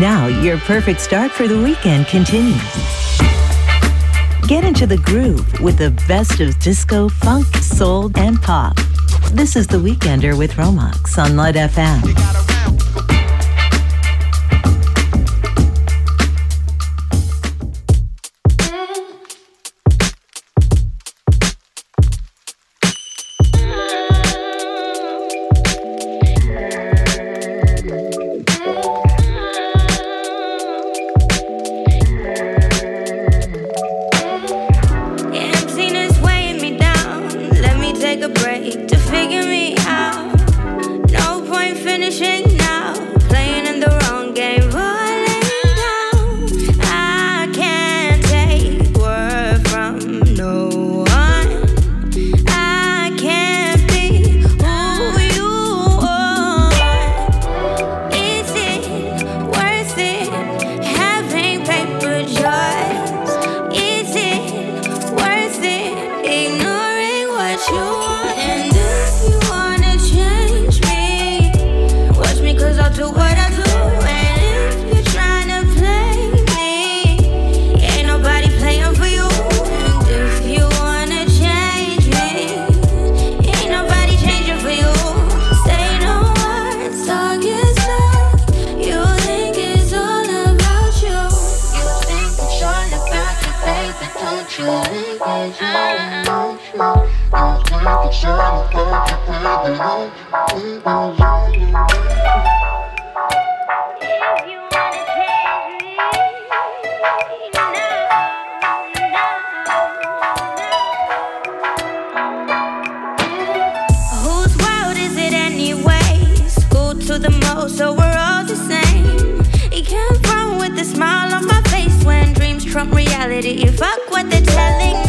Now, your perfect start for the weekend continues. Get into the groove with the best of disco, funk, soul, and pop. This is The Weekender with Romax on Lud FM. the most, so we're all the same. You came from with a smile on my face when dreams trump reality. Fuck what they're telling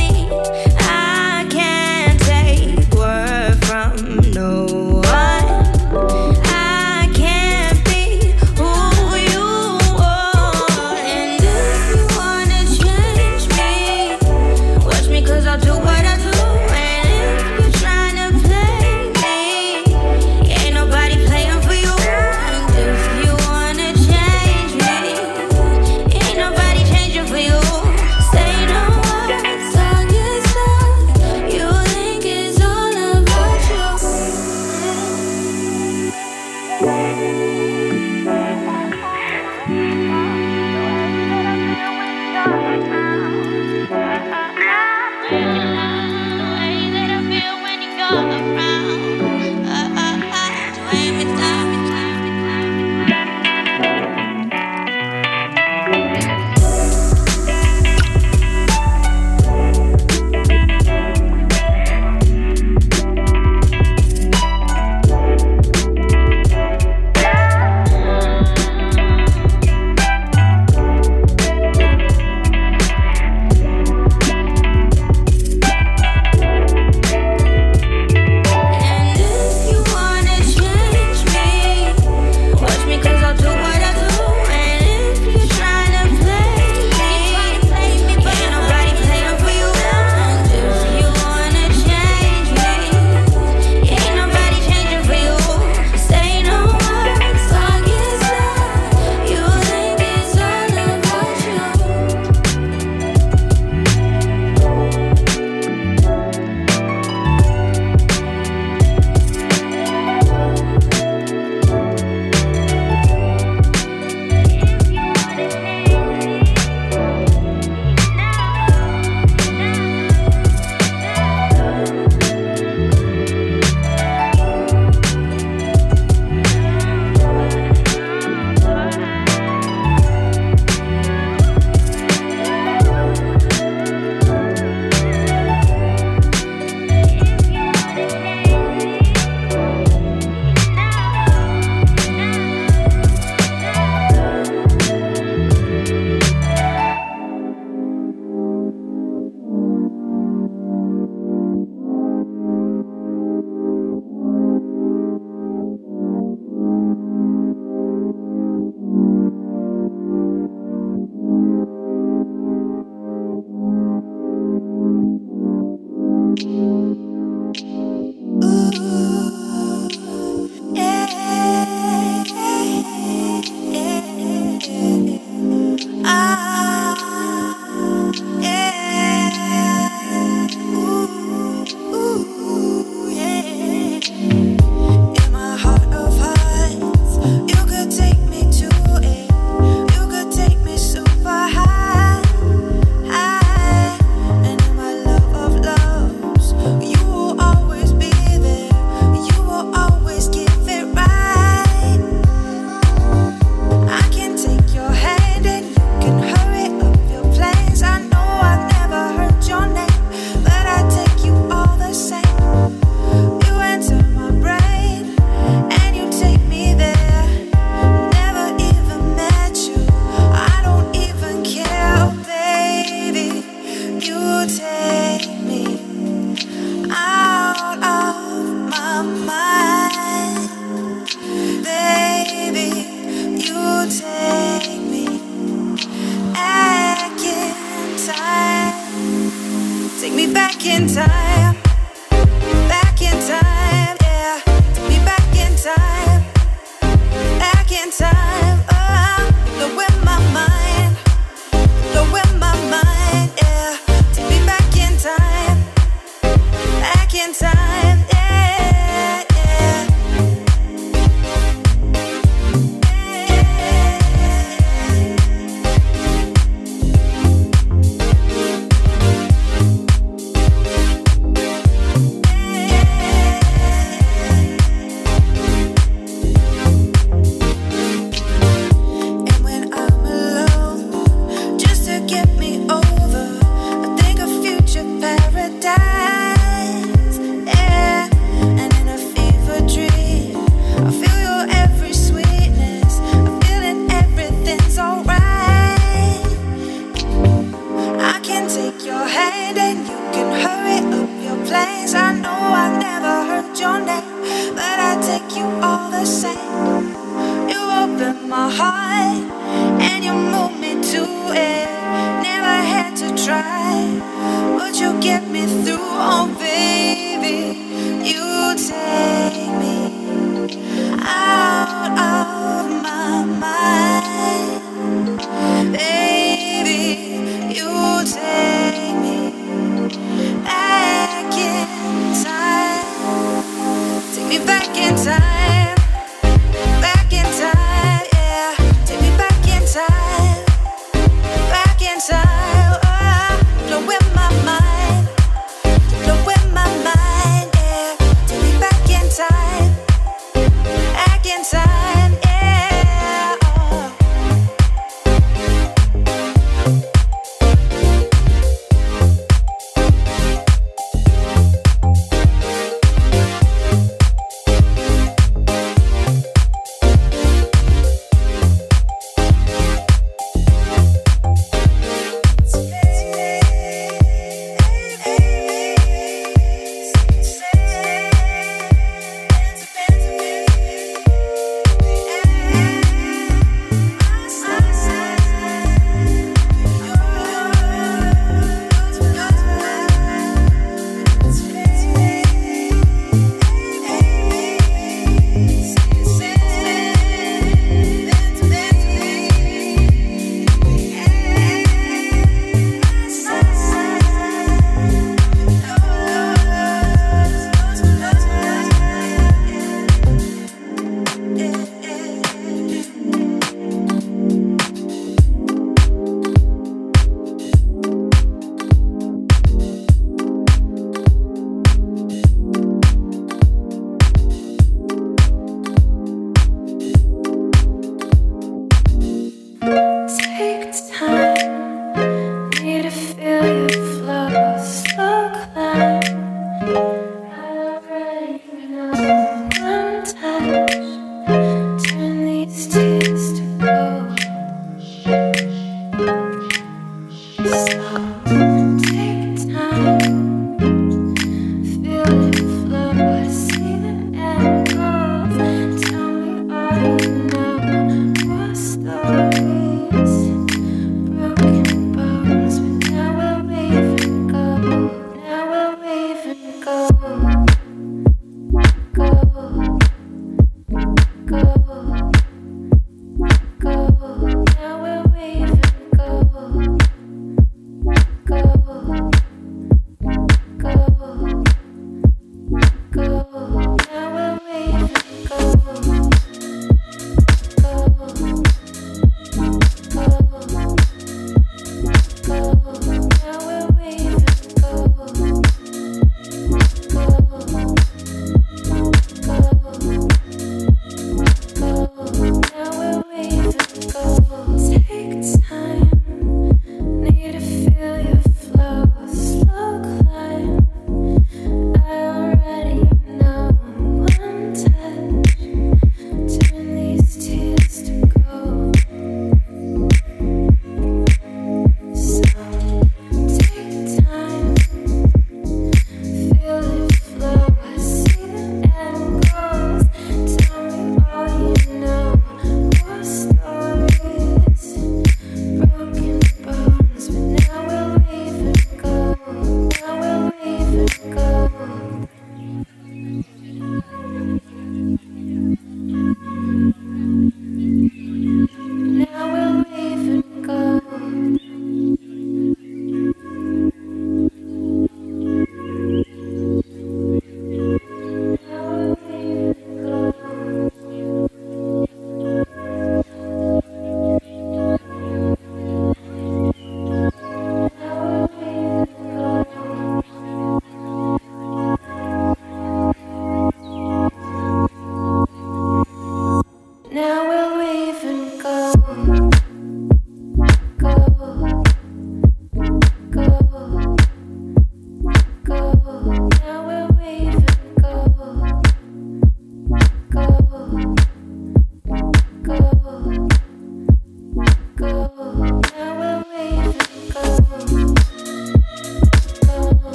time.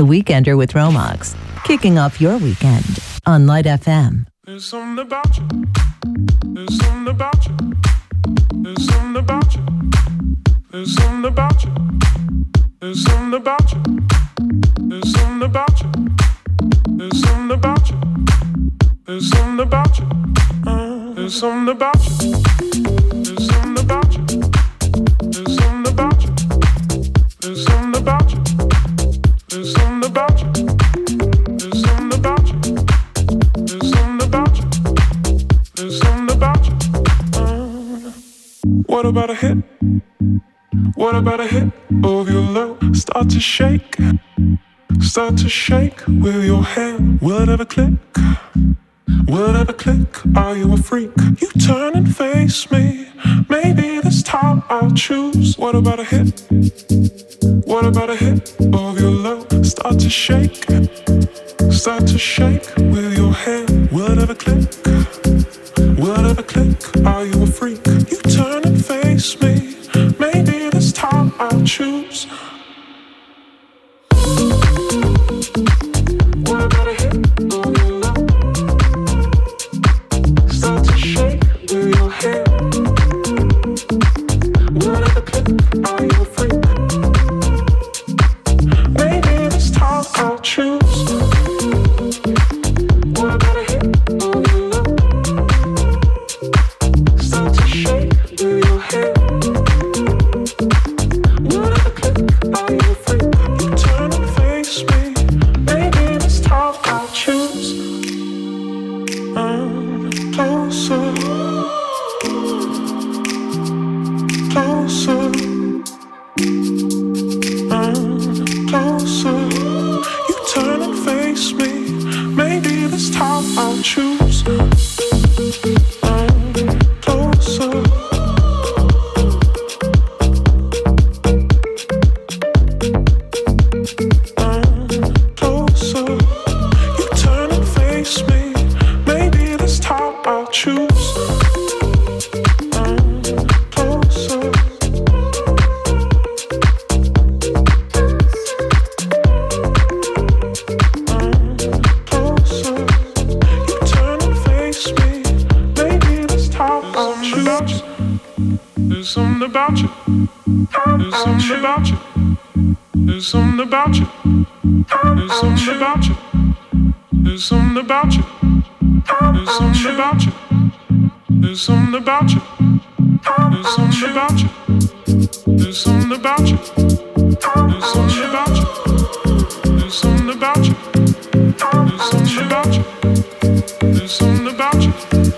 The Weekender with Romax, kicking off your weekend on Light FM. shake, start to shake with your hand. Whatever click, whatever click, are you a freak? You turn and face me. Maybe this time I'll choose. What about a hit? What about a hit of your love? Start to shake, start to shake with your hand. Whatever click, whatever click, are you a freak? There's something about you.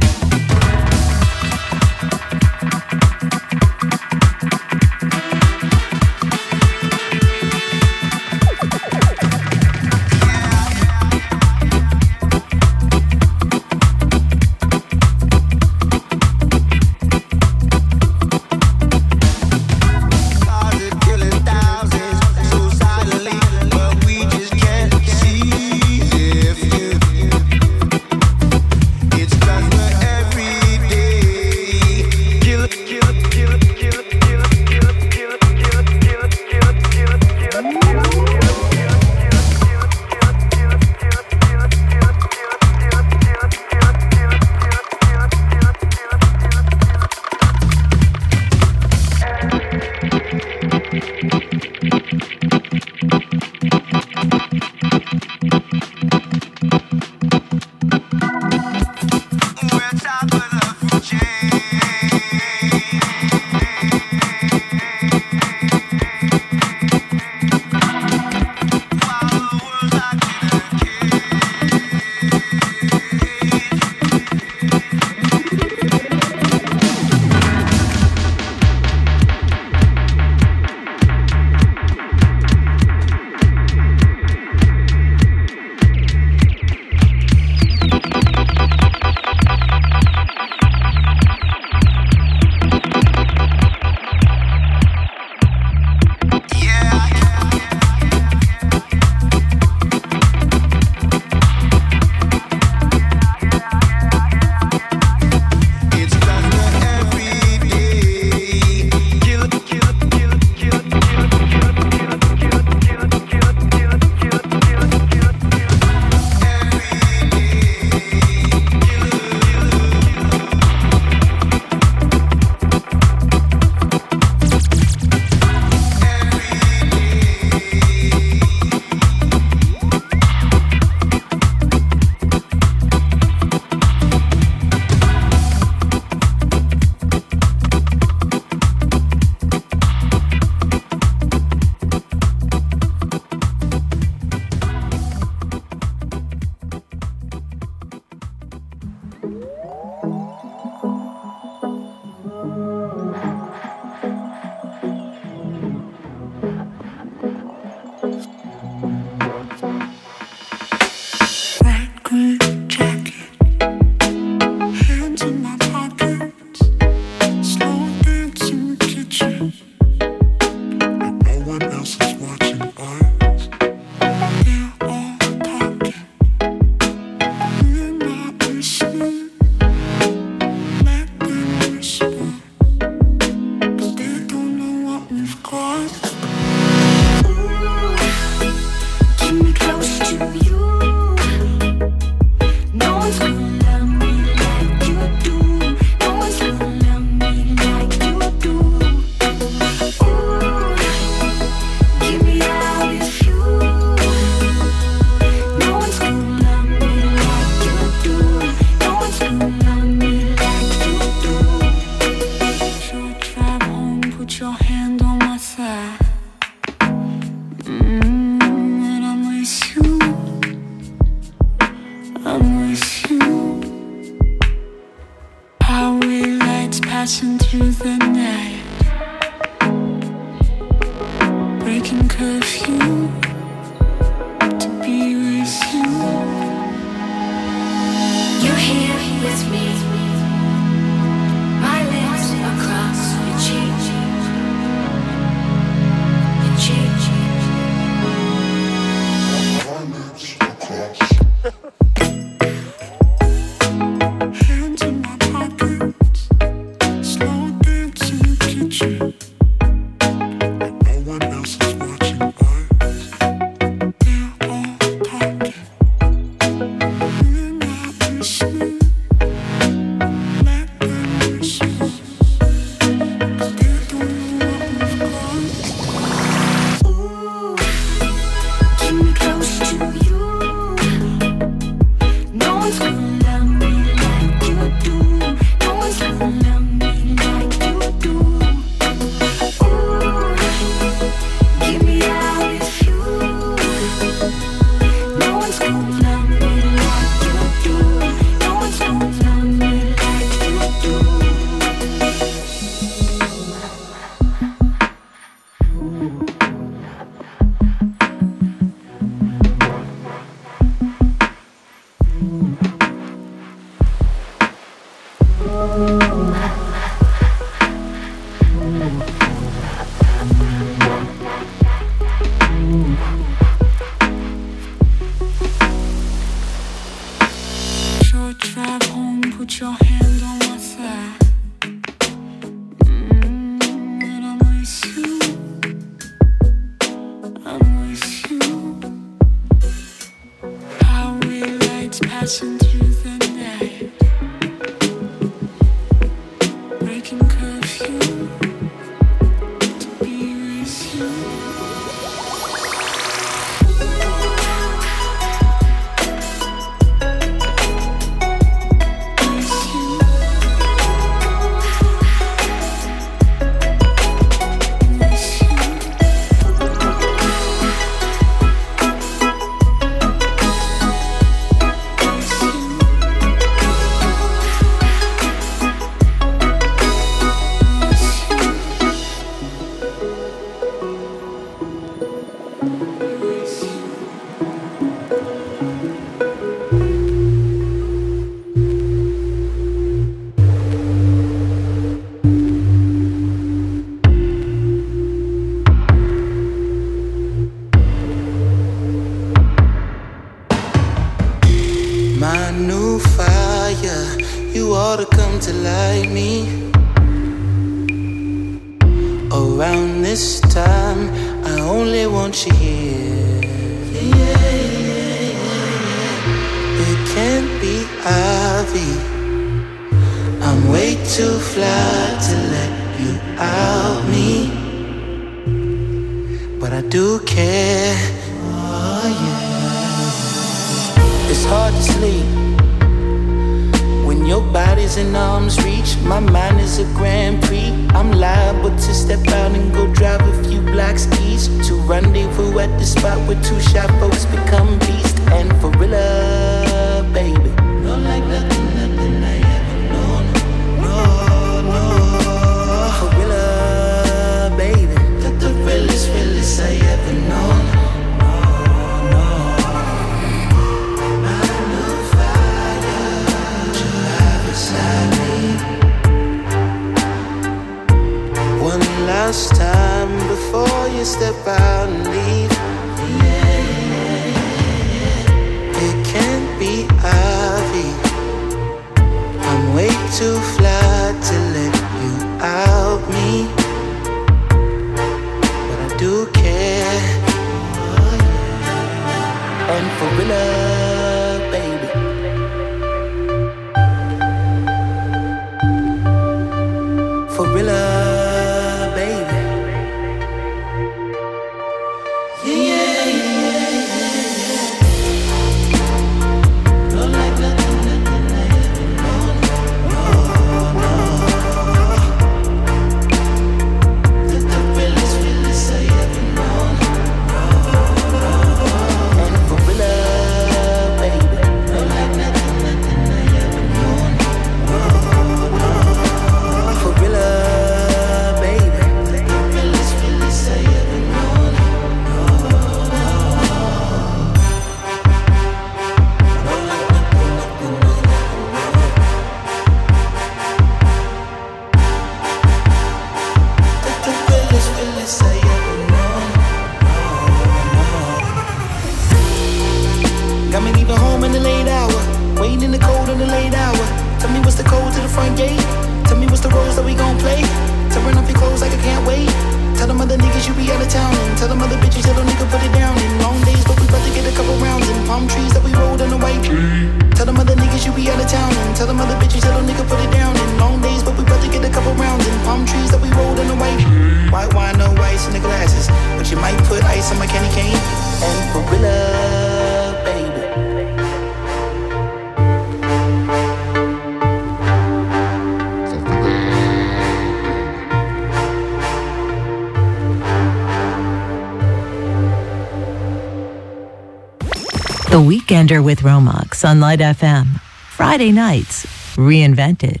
Romax on Light FM. Friday nights, reinvented.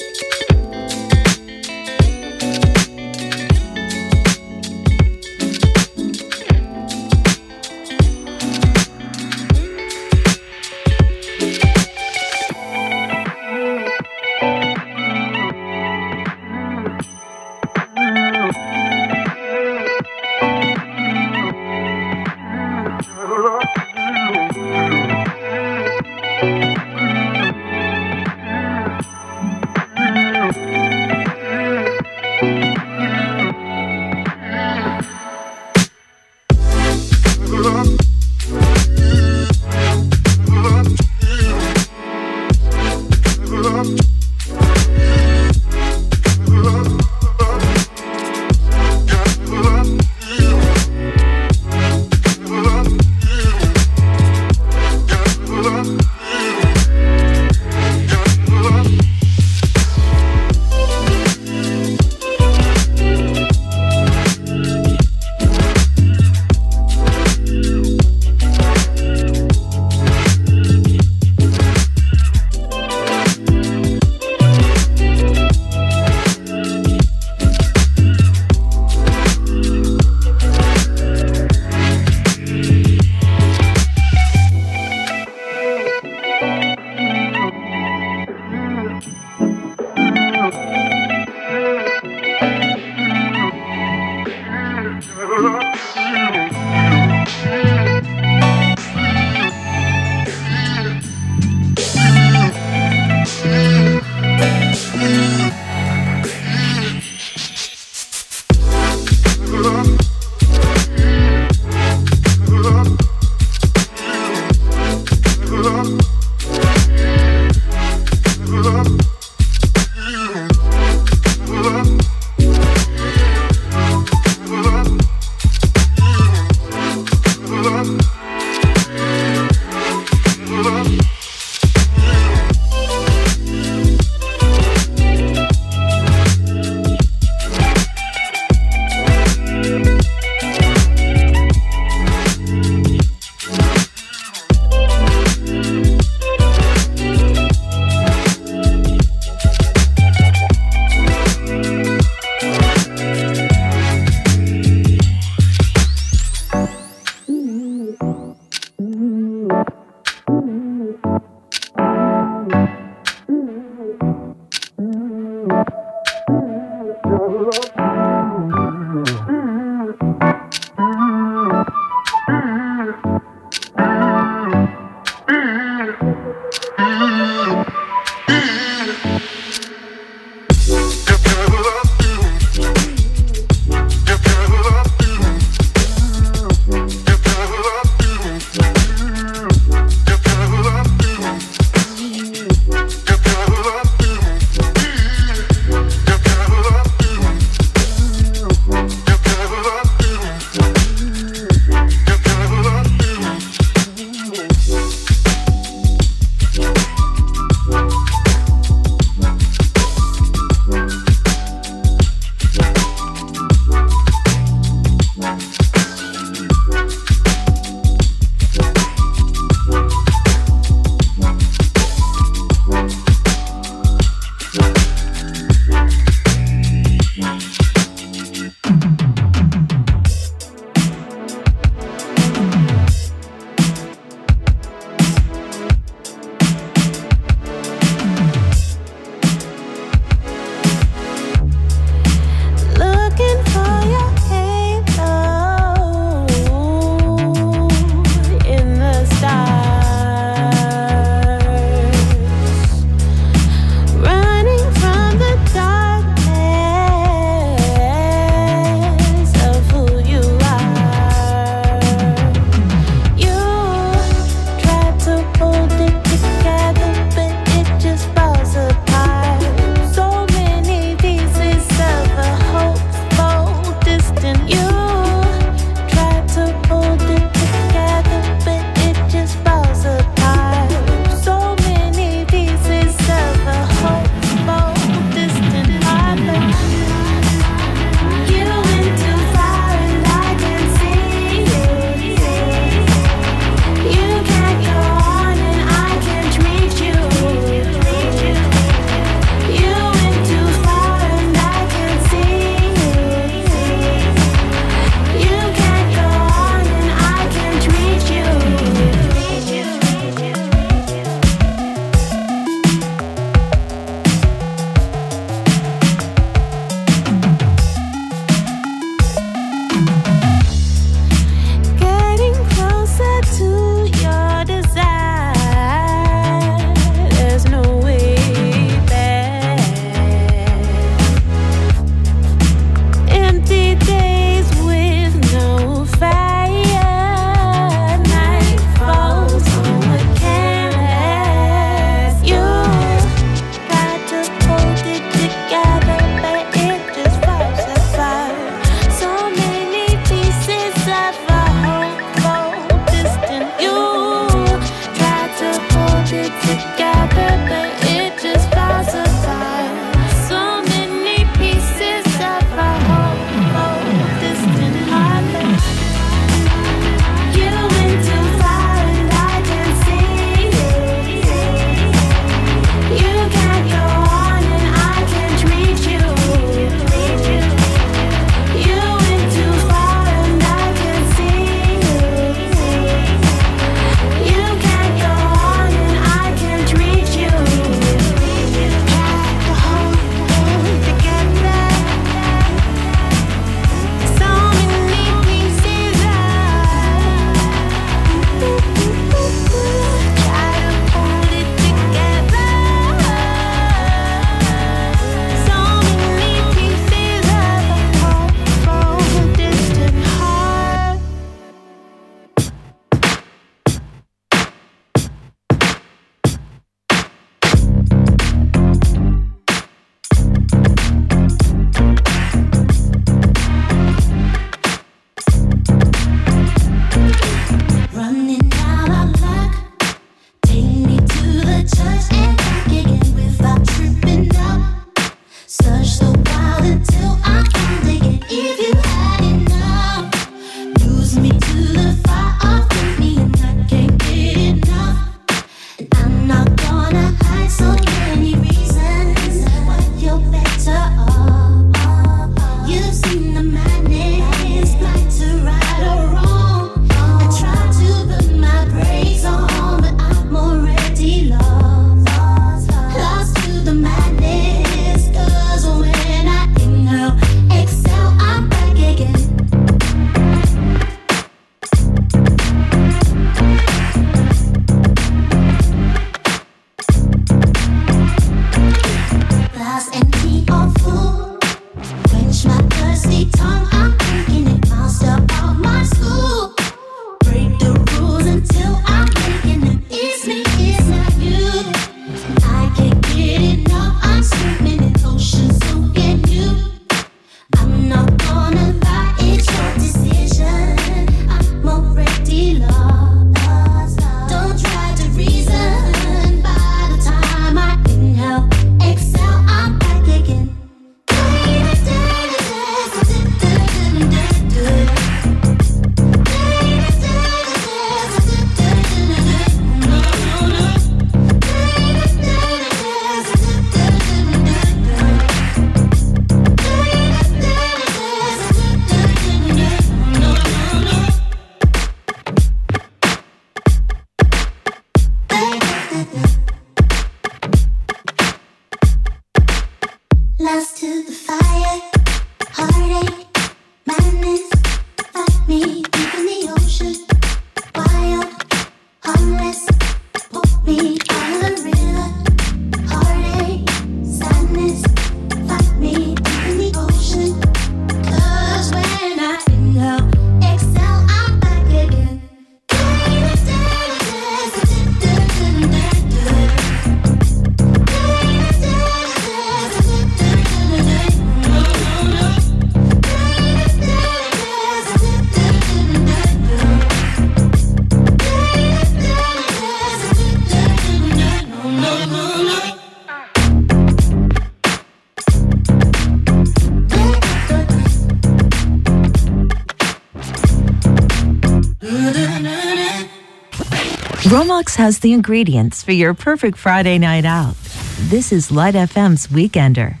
Romax has the ingredients for your perfect Friday night out. This is Light FM's Weekender.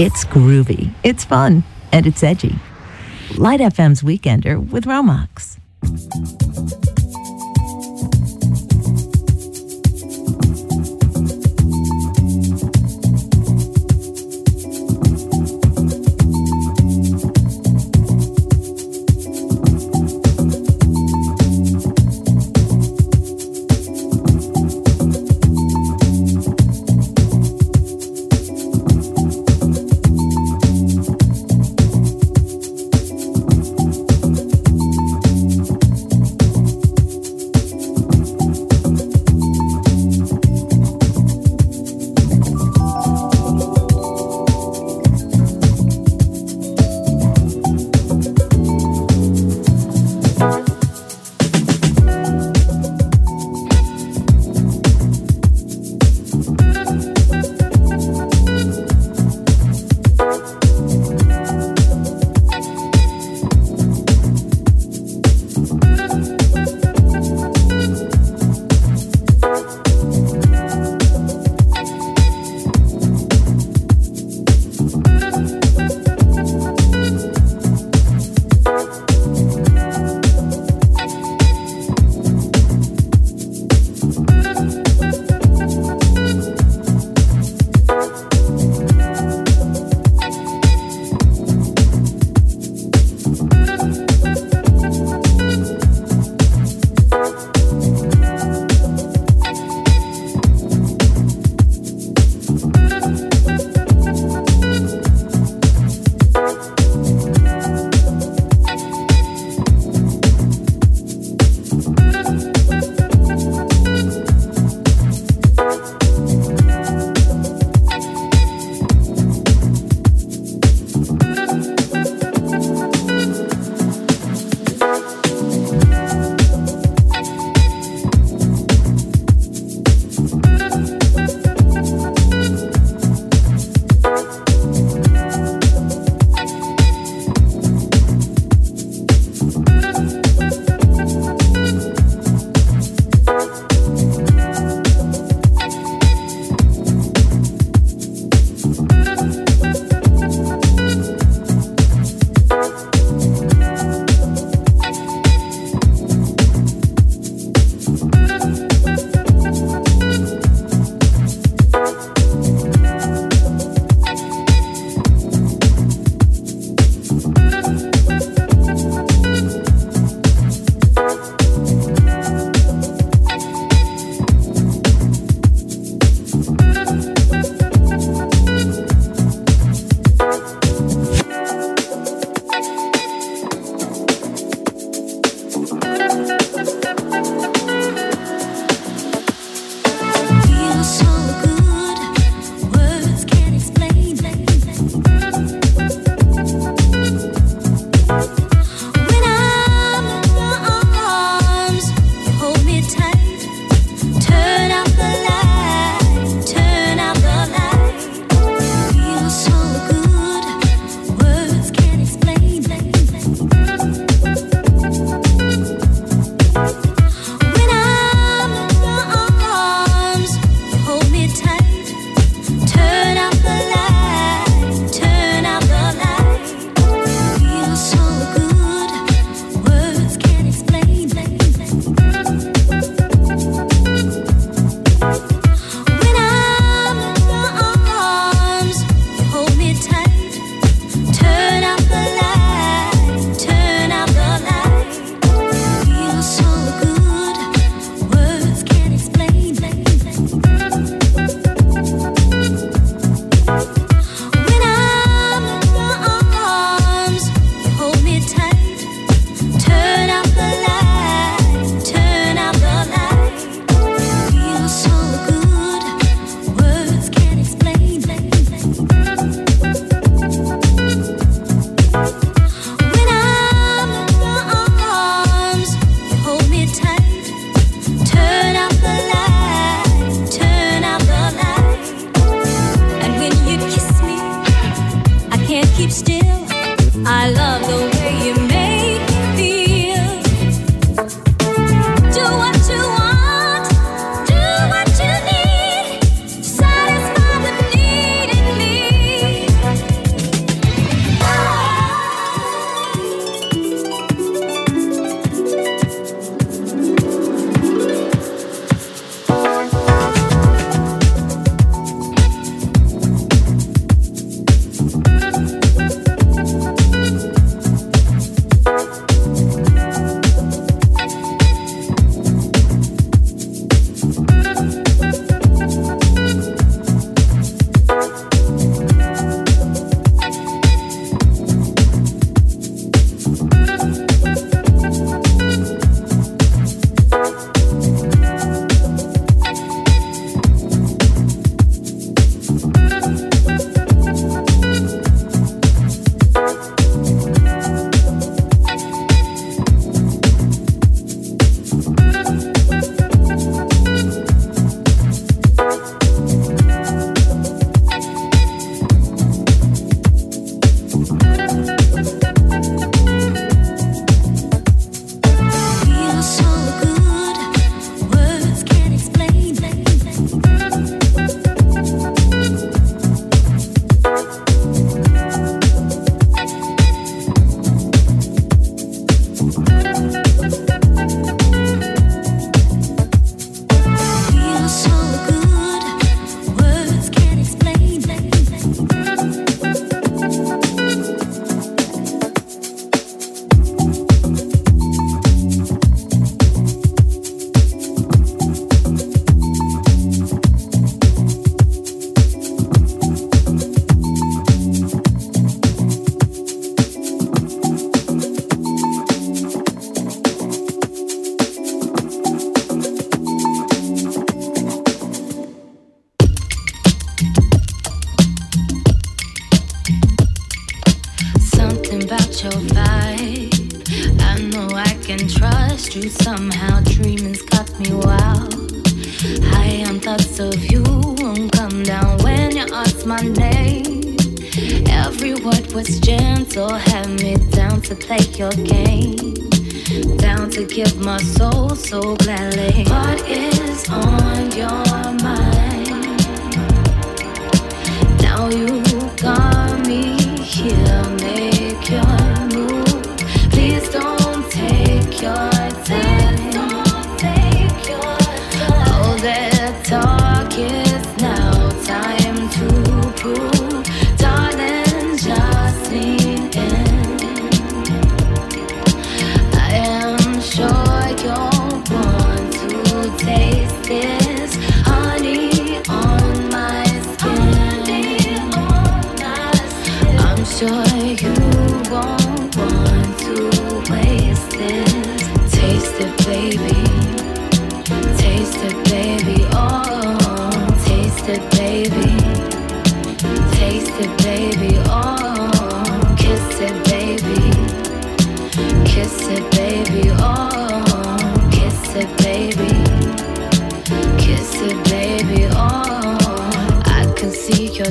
It's groovy, it's fun, and it's edgy. Light FM's Weekender with Romax.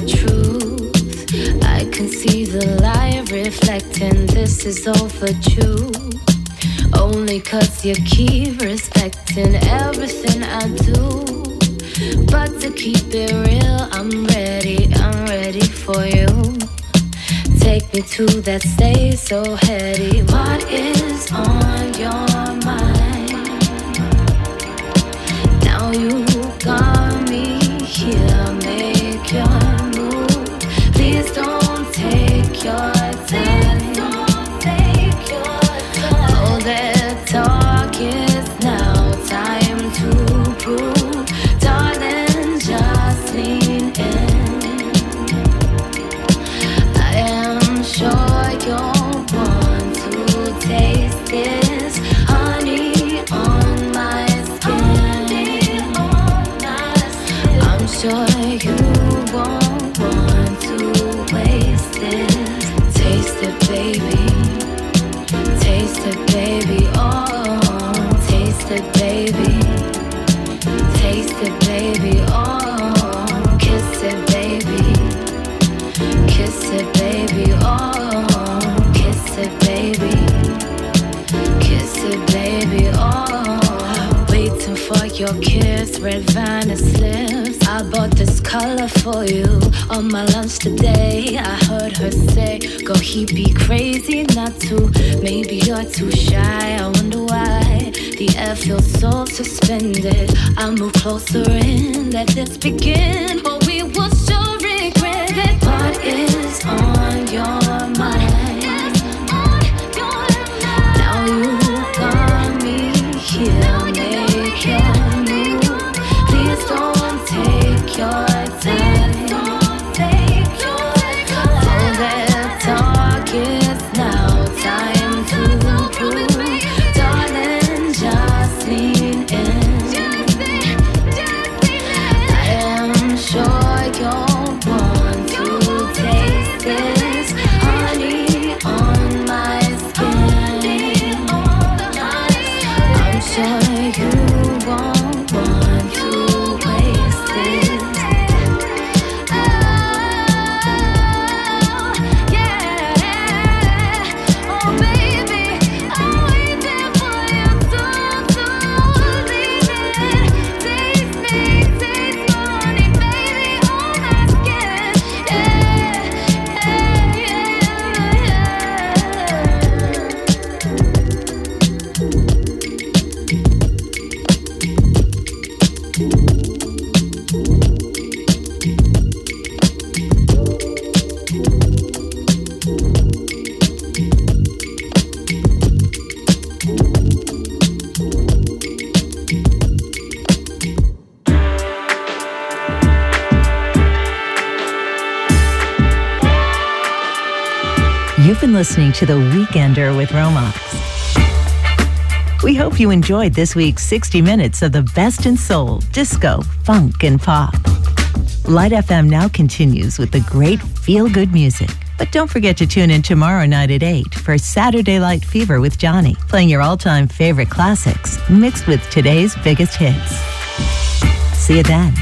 truth. I can see the lie reflecting this is overdue. Only cause you keep respecting everything I do. But to keep it real, I'm ready, I'm ready for you. Take me to that state so heady. What is on your mind? Now you gone. Your kiss, red Venice lips. I bought this color for you on my lunch today. I heard her say, Go, he be crazy not to. Maybe you're too shy. I wonder why the air feels so suspended. I move closer in, let this begin. But we will sure regret it. What is on listening to The Weekender with Romax. We hope you enjoyed this week's 60 minutes of the best in soul, disco, funk, and pop. Light FM now continues with the great feel good music. But don't forget to tune in tomorrow night at 8 for Saturday Light Fever with Johnny, playing your all time favorite classics mixed with today's biggest hits. See you then.